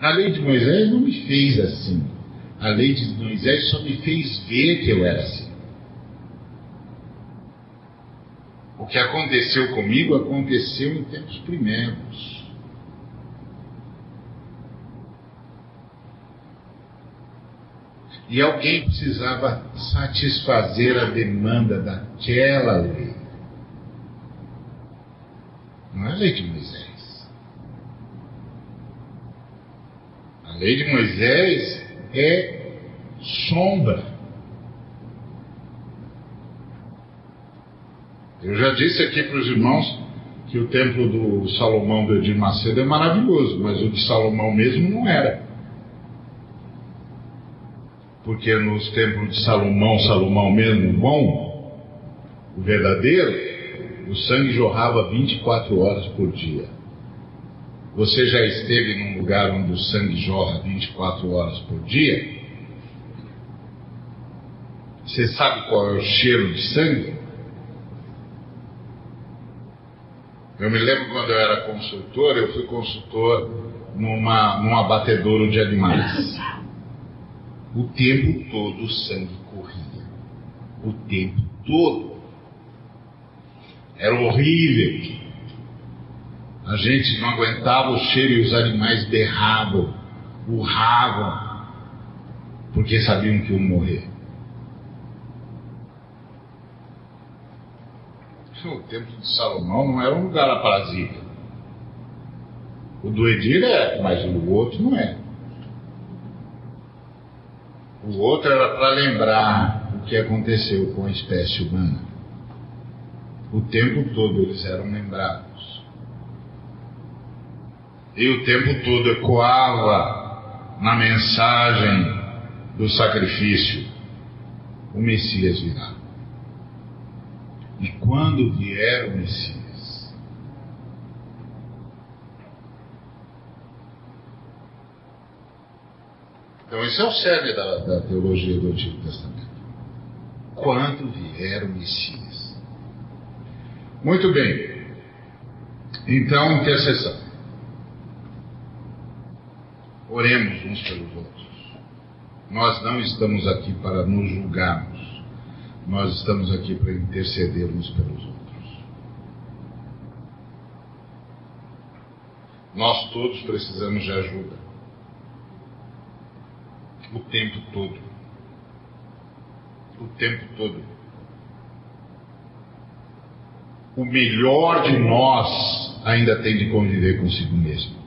A lei de Moisés não me fez assim. A lei de Moisés só me fez ver que eu era assim. O que aconteceu comigo aconteceu em tempos primeiros. E alguém precisava satisfazer a demanda daquela lei. Não é a lei de Moisés. A lei de Moisés é sombra. Eu já disse aqui para os irmãos que o templo do Salomão do Edir Macedo é maravilhoso, mas o de Salomão mesmo não era. Porque nos templos de Salomão, Salomão mesmo bom, o verdadeiro, o sangue jorrava 24 horas por dia. Você já esteve num lugar onde o sangue jorra 24 horas por dia? Você sabe qual é o cheiro de sangue? Eu me lembro quando eu era consultor, eu fui consultor numa, num abatedouro de animais. O tempo todo o sangue corria. O tempo todo. Era horrível. A gente não aguentava o cheiro e os animais berravam, urravam, porque sabiam que iam morrer. o templo de Salomão não era um lugar aprazível. O do Edir é, mas o outro não é. O outro era para lembrar o que aconteceu com a espécie humana. O tempo todo eles eram lembrados. E o tempo todo ecoava na mensagem do sacrifício: o Messias virá. E quando vier o Messias? Então, esse é o cerne da, da teologia do Antigo Testamento. Quando vier o Messias? Muito bem. Então, intercessão. Oremos uns pelos outros. Nós não estamos aqui para nos julgarmos. Nós estamos aqui para interceder uns pelos outros. Nós todos precisamos de ajuda. O tempo todo. O tempo todo. O melhor de nós ainda tem de conviver consigo mesmo.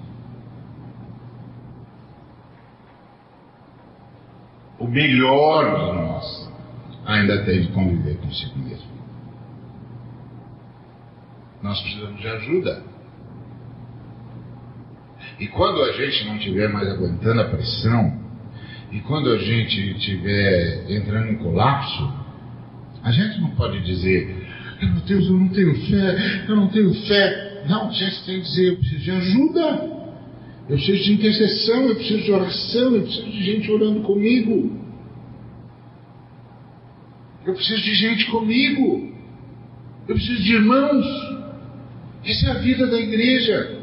O melhor de nós ainda tem de conviver consigo mesmo. Nós precisamos de ajuda. E quando a gente não estiver mais aguentando a pressão, e quando a gente estiver entrando em colapso, a gente não pode dizer, meu Deus, eu não tenho fé, eu não tenho fé. Não, a gente tem que dizer, eu preciso de ajuda, eu preciso de intercessão, eu preciso de oração, eu preciso de gente orando comigo. Eu preciso de gente comigo. Eu preciso de irmãos. Essa é a vida da igreja.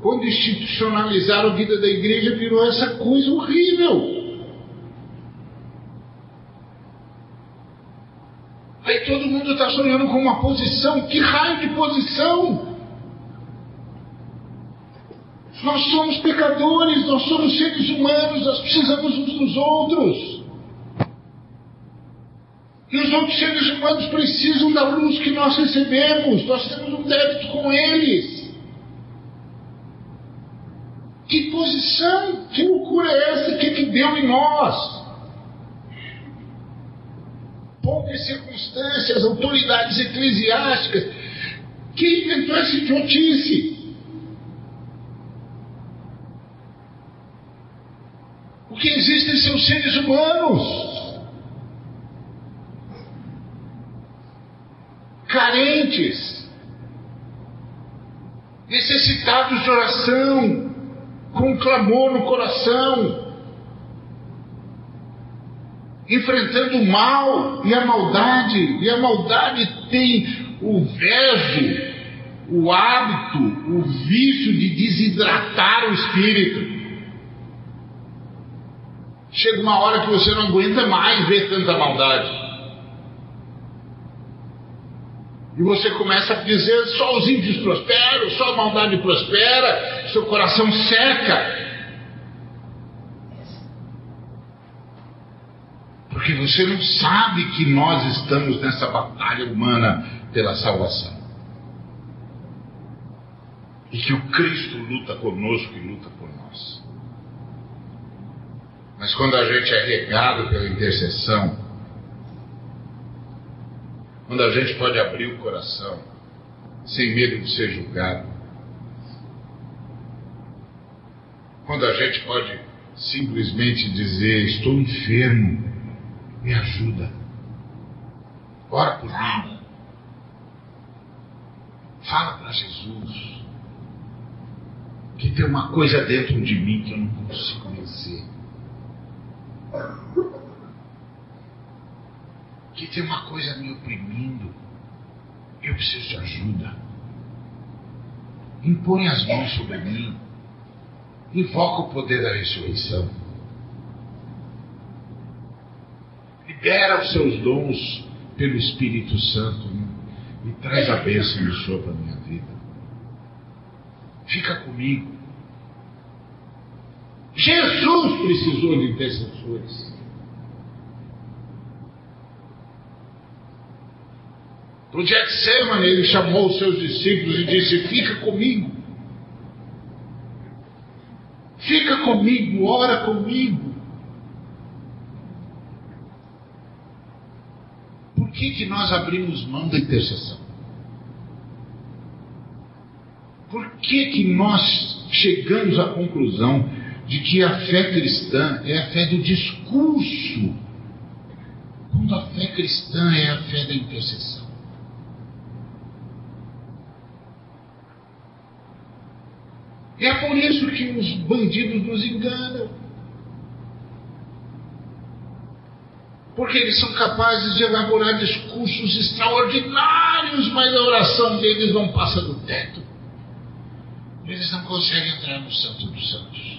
Quando institucionalizaram a vida da igreja, virou essa coisa horrível. Aí todo mundo está sonhando com uma posição. Que raio de posição? Nós somos pecadores, nós somos seres humanos, nós precisamos uns dos outros. E os outros seres humanos precisam da luz que nós recebemos. Nós temos um débito com eles. Que posição, que loucura é essa? Que, que deu em nós? Poucas circunstâncias, autoridades eclesiásticas. Quem inventou essa idiotice? O que existem são seres humanos. carentes, necessitados de oração, com clamor no coração, enfrentando o mal e a maldade, e a maldade tem o verso, o hábito, o vício de desidratar o espírito. Chega uma hora que você não aguenta mais ver tanta maldade. E você começa a dizer: só os ímpios prosperam, só a maldade prospera, seu coração seca. Porque você não sabe que nós estamos nessa batalha humana pela salvação. E que o Cristo luta conosco e luta por nós. Mas quando a gente é regado pela intercessão, quando a gente pode abrir o coração, sem medo de ser julgado, quando a gente pode simplesmente dizer: Estou enfermo, me ajuda, ora por mim, fala para Jesus, que tem uma coisa dentro de mim que eu não consigo vencer. Que tem uma coisa me oprimindo. Eu preciso de ajuda. Impõe as mãos sobre mim. Invoca o poder da ressurreição. Libera os seus dons pelo Espírito Santo e traz a bênção do Senhor para a minha vida. Fica comigo. Jesus precisou de intercessores. No Getsemane, ele chamou os seus discípulos e disse: Fica comigo. Fica comigo, ora comigo. Por que, que nós abrimos mão da intercessão? Por que, que nós chegamos à conclusão de que a fé cristã é a fé do discurso, quando a fé cristã é a fé da intercessão? É por isso que os bandidos nos enganam. Porque eles são capazes de elaborar discursos extraordinários, mas a oração deles não passa do teto. Eles não conseguem entrar no Santo dos Santos.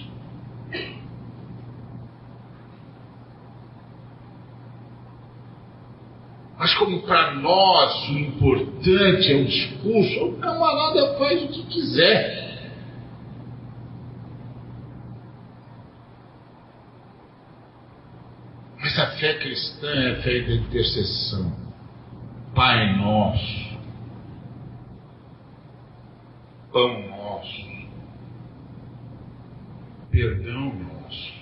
Mas como para nós o importante é o discurso, o camarada faz o que quiser. Mas a fé cristã é a fé da intercessão. Pai nosso, pão nosso, perdão nosso,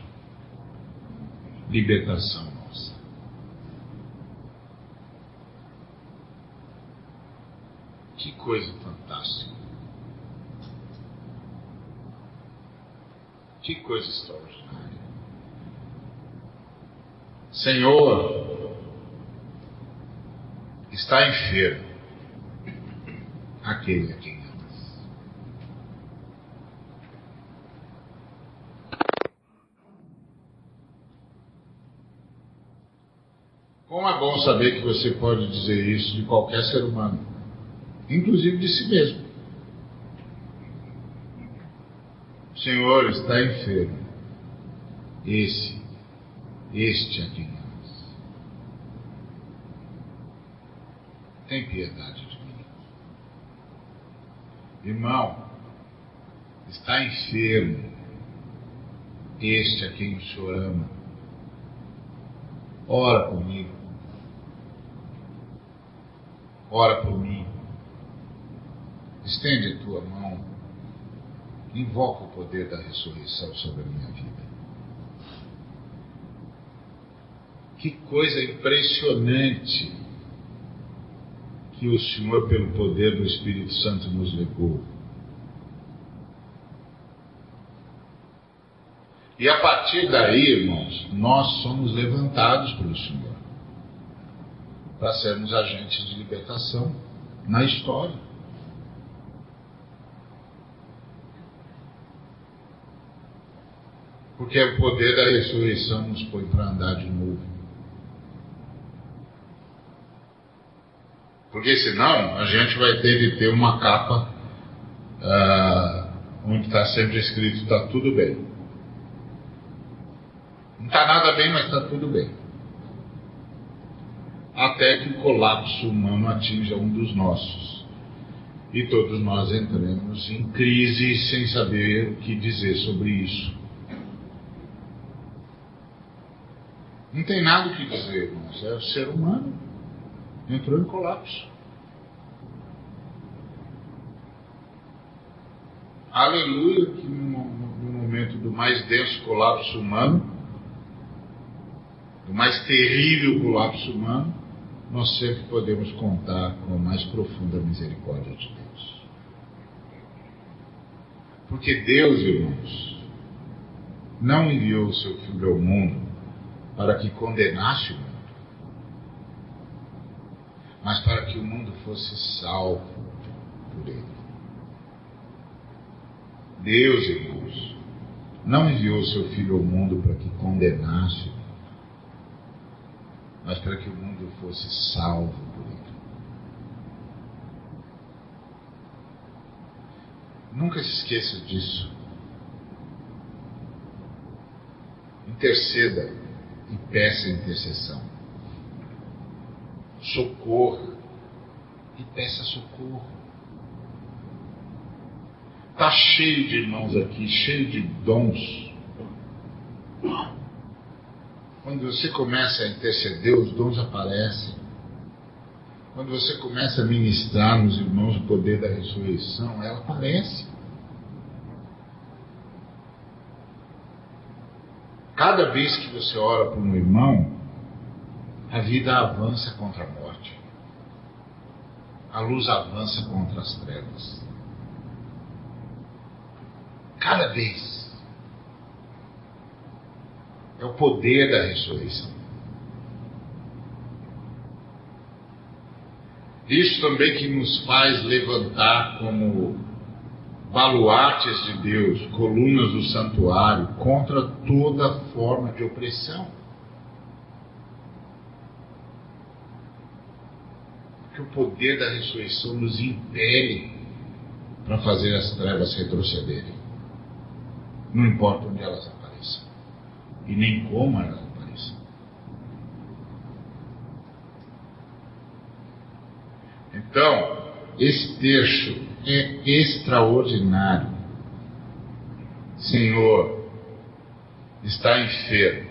libertação nossa. Que coisa fantástica. Que coisa extraordinária. Senhor, está enfermo aquele a quem amas. Como é bom saber que você pode dizer isso de qualquer ser humano, inclusive de si mesmo. O Senhor está enfermo. Esse este a quem amas. Tem piedade de mim. Irmão, está enfermo este a quem o Senhor ama. Ora comigo. Ora por mim. Estende a tua mão. Invoca o poder da ressurreição sobre a minha vida. Que coisa impressionante que o Senhor, pelo poder do Espírito Santo, nos legou. E a partir daí, irmãos, nós somos levantados pelo Senhor para sermos agentes de libertação na história. Porque o poder da ressurreição nos põe para andar de novo. Porque senão a gente vai ter de ter uma capa uh, onde está sempre escrito está tudo bem. Não está nada bem, mas está tudo bem. até que o colapso humano atinja um dos nossos. E todos nós entremos em crise sem saber o que dizer sobre isso. Não tem nada o que dizer, irmãos. É o ser humano. Entrou em colapso. Aleluia, que no, no momento do mais denso colapso humano, do mais terrível colapso humano, nós sempre podemos contar com a mais profunda misericórdia de Deus. Porque Deus, irmãos, não enviou o seu Filho ao mundo para que condenasse o mundo, mas para que o mundo fosse salvo por ele. Deus, irmãos, não enviou o seu Filho ao mundo para que condenasse mas para que o mundo fosse salvo por ele. Nunca se esqueça disso. Interceda e peça intercessão. Socorra e peça socorro. Está cheio de irmãos aqui, cheio de dons quando você começa a interceder, os dons aparecem. Quando você começa a ministrar nos irmãos o poder da ressurreição, ela aparece. Cada vez que você ora por um irmão, a vida avança contra a morte. A luz avança contra as trevas. Cada vez. É o poder da ressurreição. Isso também que nos faz levantar como baluartes de Deus, colunas do santuário, contra toda forma de opressão. Que o poder da ressurreição nos impele para fazer as trevas retrocederem. Não importa onde elas e nem como elas apareçam. Então, esse texto é extraordinário. Senhor, está enfermo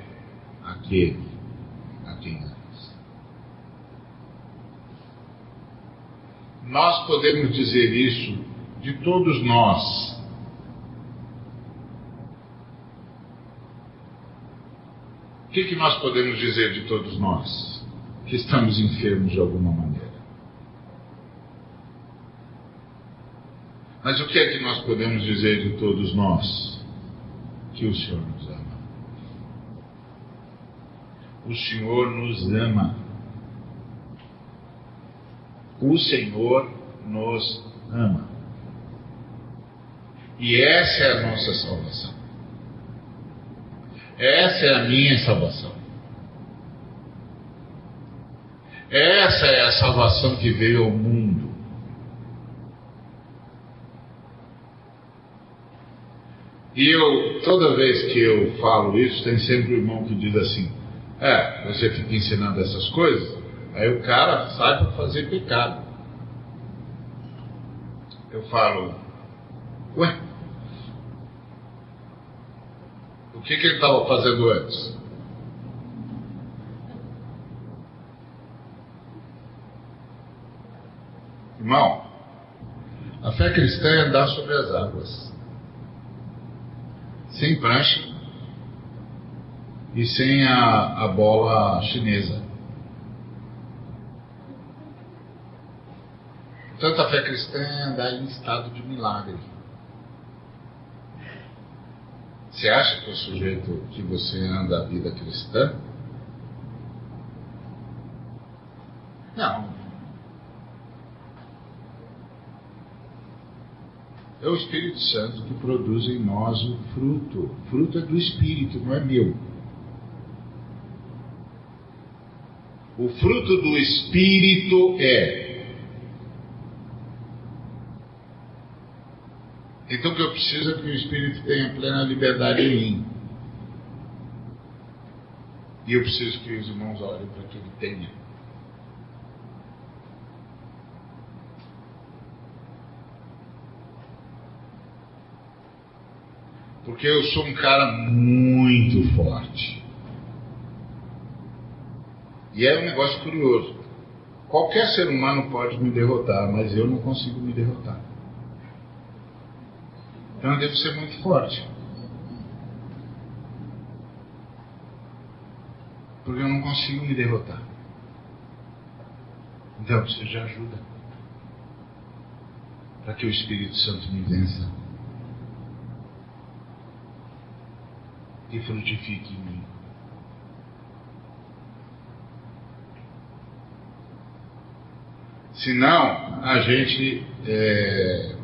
aquele a quem amas. Nós podemos dizer isso de todos nós que, que nós podemos dizer de todos nós que estamos enfermos de alguma maneira? Mas o que é que nós podemos dizer de todos nós? Que o Senhor nos ama. O Senhor nos ama. O Senhor nos ama. E essa é a nossa salvação. Essa é a minha salvação. Essa é a salvação que veio ao mundo. E eu, toda vez que eu falo isso, tem sempre um irmão que diz assim: É, você fica ensinando essas coisas, aí o cara sai para fazer pecado. Eu falo, ué, que, que ele estava fazendo antes? Irmão, a fé cristã é andar sobre as águas, sem prancha e sem a, a bola chinesa. Portanto, a fé cristã é andar em estado de milagre. Você acha que o sujeito que você anda a vida cristã? Não. É o Espírito Santo que produz em nós o fruto. Fruto é do Espírito, não é meu. O fruto do Espírito é Então o que eu preciso é que o Espírito tenha plena liberdade em mim. E eu preciso que os irmãos olhem para que ele tenha. Porque eu sou um cara muito forte. E é um negócio curioso. Qualquer ser humano pode me derrotar, mas eu não consigo me derrotar. Então eu devo ser muito forte. Porque eu não consigo me derrotar. Então eu preciso de ajuda. Para que o Espírito Santo me vença. E frutifique em mim. Senão, a gente é,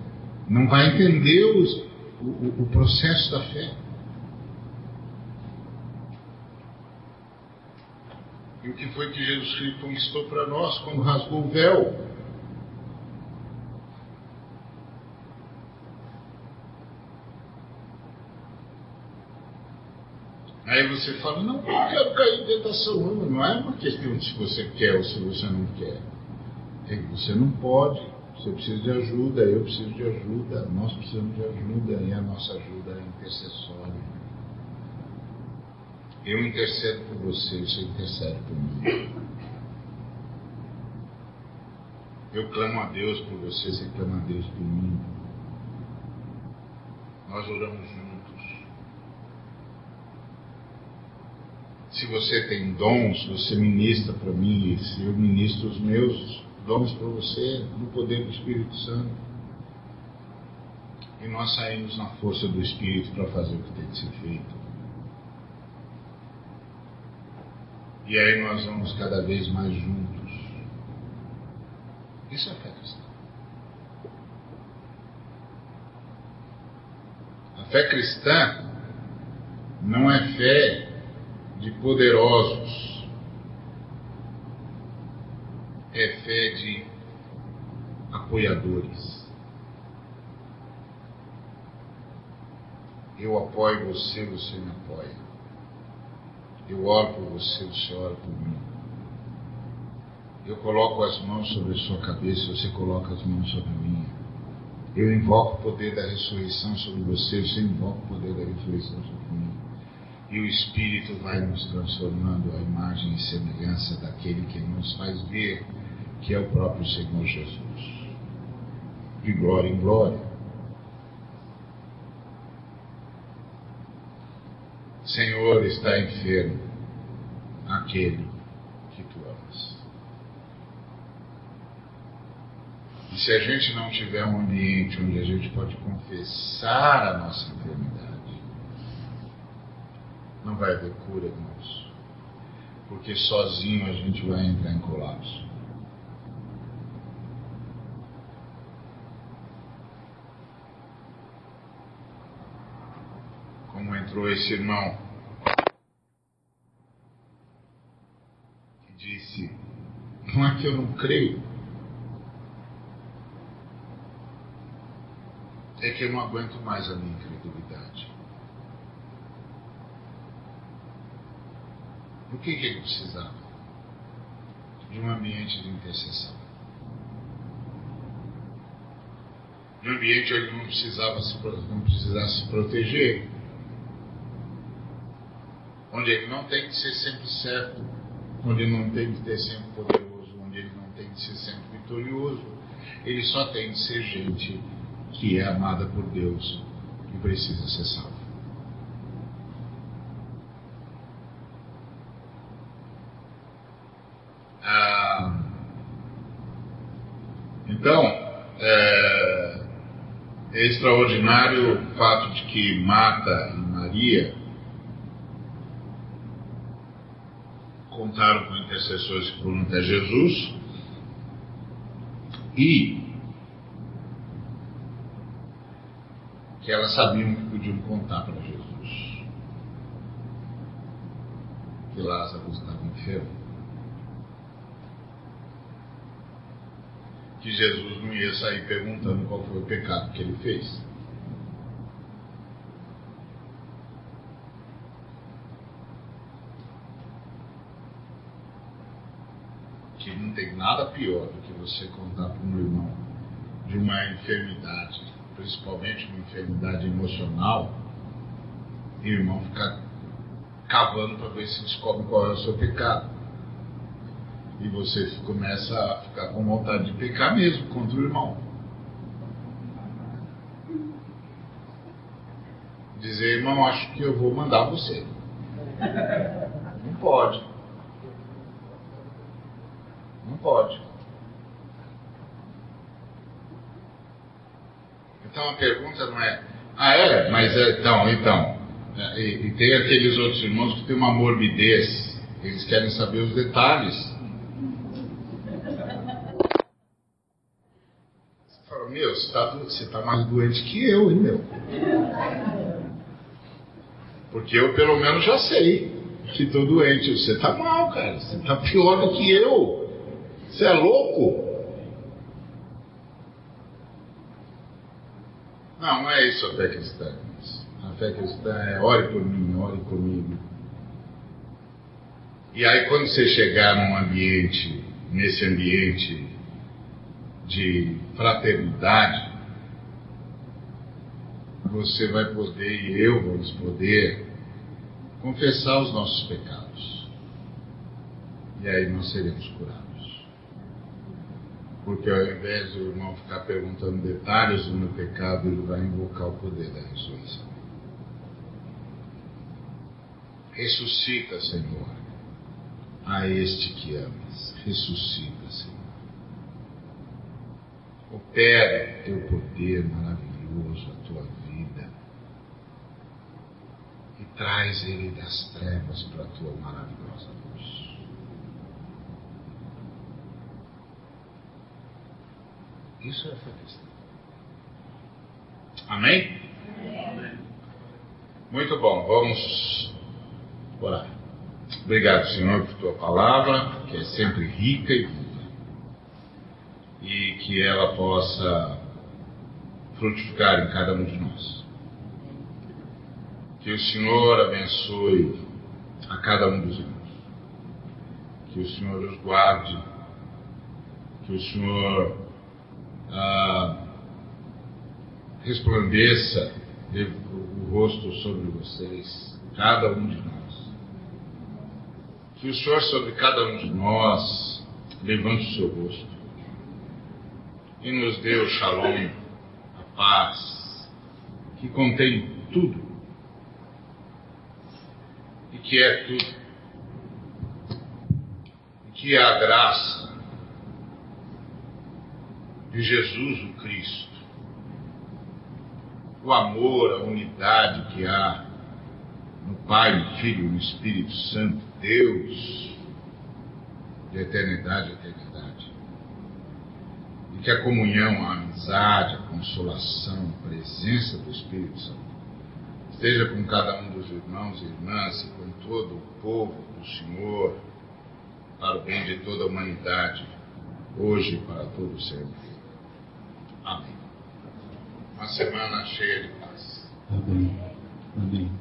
não vai entender os, o, o processo da fé. E o que foi que Jesus Cristo conquistou para nós quando rasgou o véu? Aí você fala, não, eu quero cair em tentação. Não, não é uma questão de se você quer ou se você não quer. É que você não pode, você precisa de ajuda, eu preciso de ajuda, nós precisamos de ajuda e a nossa ajuda é intercessória. Eu intercedo por você, você intercede por mim. Eu clamo a Deus por você, você clama a Deus por mim. Nós oramos juntos. Se você tem dons, você ministra para mim, e se eu ministro os meus dons para você, no poder do Espírito Santo. E nós saímos na força do Espírito para fazer o que tem que ser feito. E aí nós vamos cada vez mais juntos. Isso é fé cristã. A fé cristã não é fé de poderosos, é fé de apoiadores. Eu apoio você, você me apoia. Eu oro por você, você ora por mim. Eu coloco as mãos sobre a sua cabeça, você coloca as mãos sobre a minha. Eu invoco o poder da ressurreição sobre você, você invoca o poder da ressurreição sobre. E o Espírito vai nos transformando a imagem e semelhança daquele que nos faz ver que é o próprio Senhor Jesus. De glória em glória. Senhor, está enfermo aquele que tu amas. E se a gente não tiver um ambiente onde a gente pode confessar a nossa enfermidade, vai haver cura, irmãos. Porque sozinho a gente vai entrar em colapso. como entrou esse irmão que disse: Não é que eu não creio, é que eu não aguento mais a minha incredulidade. O que, que ele precisava? De um ambiente de intercessão. De um ambiente onde ele não precisava se, não precisasse se proteger, onde ele não tem que ser sempre certo, onde ele não tem que ser sempre poderoso, onde ele não tem que ser sempre vitorioso. Ele só tem que ser gente que é amada por Deus e precisa ser salva. Ah, então, é, é extraordinário o fato de que Marta e Maria contaram com intercessores que foram até Jesus e que elas sabiam que podiam contar para Jesus que Lázaro estava enfermo. Que Jesus não ia sair perguntando qual foi o pecado que ele fez. não tem nada pior do que você contar para um irmão de uma enfermidade, principalmente uma enfermidade emocional, E o irmão fica cavando para ver se descobre qual é o seu pecado. E você começa a ficar com vontade de pecar mesmo contra o irmão. Dizer, irmão, acho que eu vou mandar você. Não pode. Não pode. Então a pergunta não é, ah é, mas é, então, então. É, e, e tem aqueles outros irmãos que têm uma morbidez, eles querem saber os detalhes. Você fala, meu, você está você tá mais doente que eu, hein, meu? Porque eu pelo menos já sei que estou doente. Você está mal, cara. Você está pior do que eu. Você é louco? Não, não é isso a fé cristã. A fé cristã é ore por mim, ore comigo. E aí quando você chegar num ambiente, nesse ambiente de fraternidade, você vai poder e eu vamos poder confessar os nossos pecados. E aí nós seremos curados. Porque ao invés do irmão ficar perguntando detalhes do meu pecado, ele vai invocar o poder da ressurreição. Ressuscita, Senhor, a este que amas. Ressuscita, Senhor. Opera teu poder maravilhoso, a tua vida. E traz ele das trevas para a tua maravilhosa luz. Isso é cristã. Amém? Amém? Muito bom, vamos orar. Obrigado, Senhor, por tua palavra, que é sempre rica. E que ela possa frutificar em cada um de nós. Que o Senhor abençoe a cada um dos irmãos. Que o Senhor os guarde. Que o Senhor ah, resplandeça o rosto sobre vocês, cada um de nós. Que o Senhor sobre cada um de nós levante o seu rosto e nos dê o shalom, a paz, que contém tudo e que é tudo, e que é a graça de Jesus o Cristo. O amor, a unidade que há no Pai, no Filho no Espírito Santo, Deus, de eternidade a eternidade. Que a comunhão, a amizade, a consolação, a presença do Espírito Santo esteja com cada um dos irmãos e irmãs e com todo o povo do Senhor, para o bem de toda a humanidade, hoje e para todo sempre. Amém. Uma semana cheia de paz. Amém. Amém.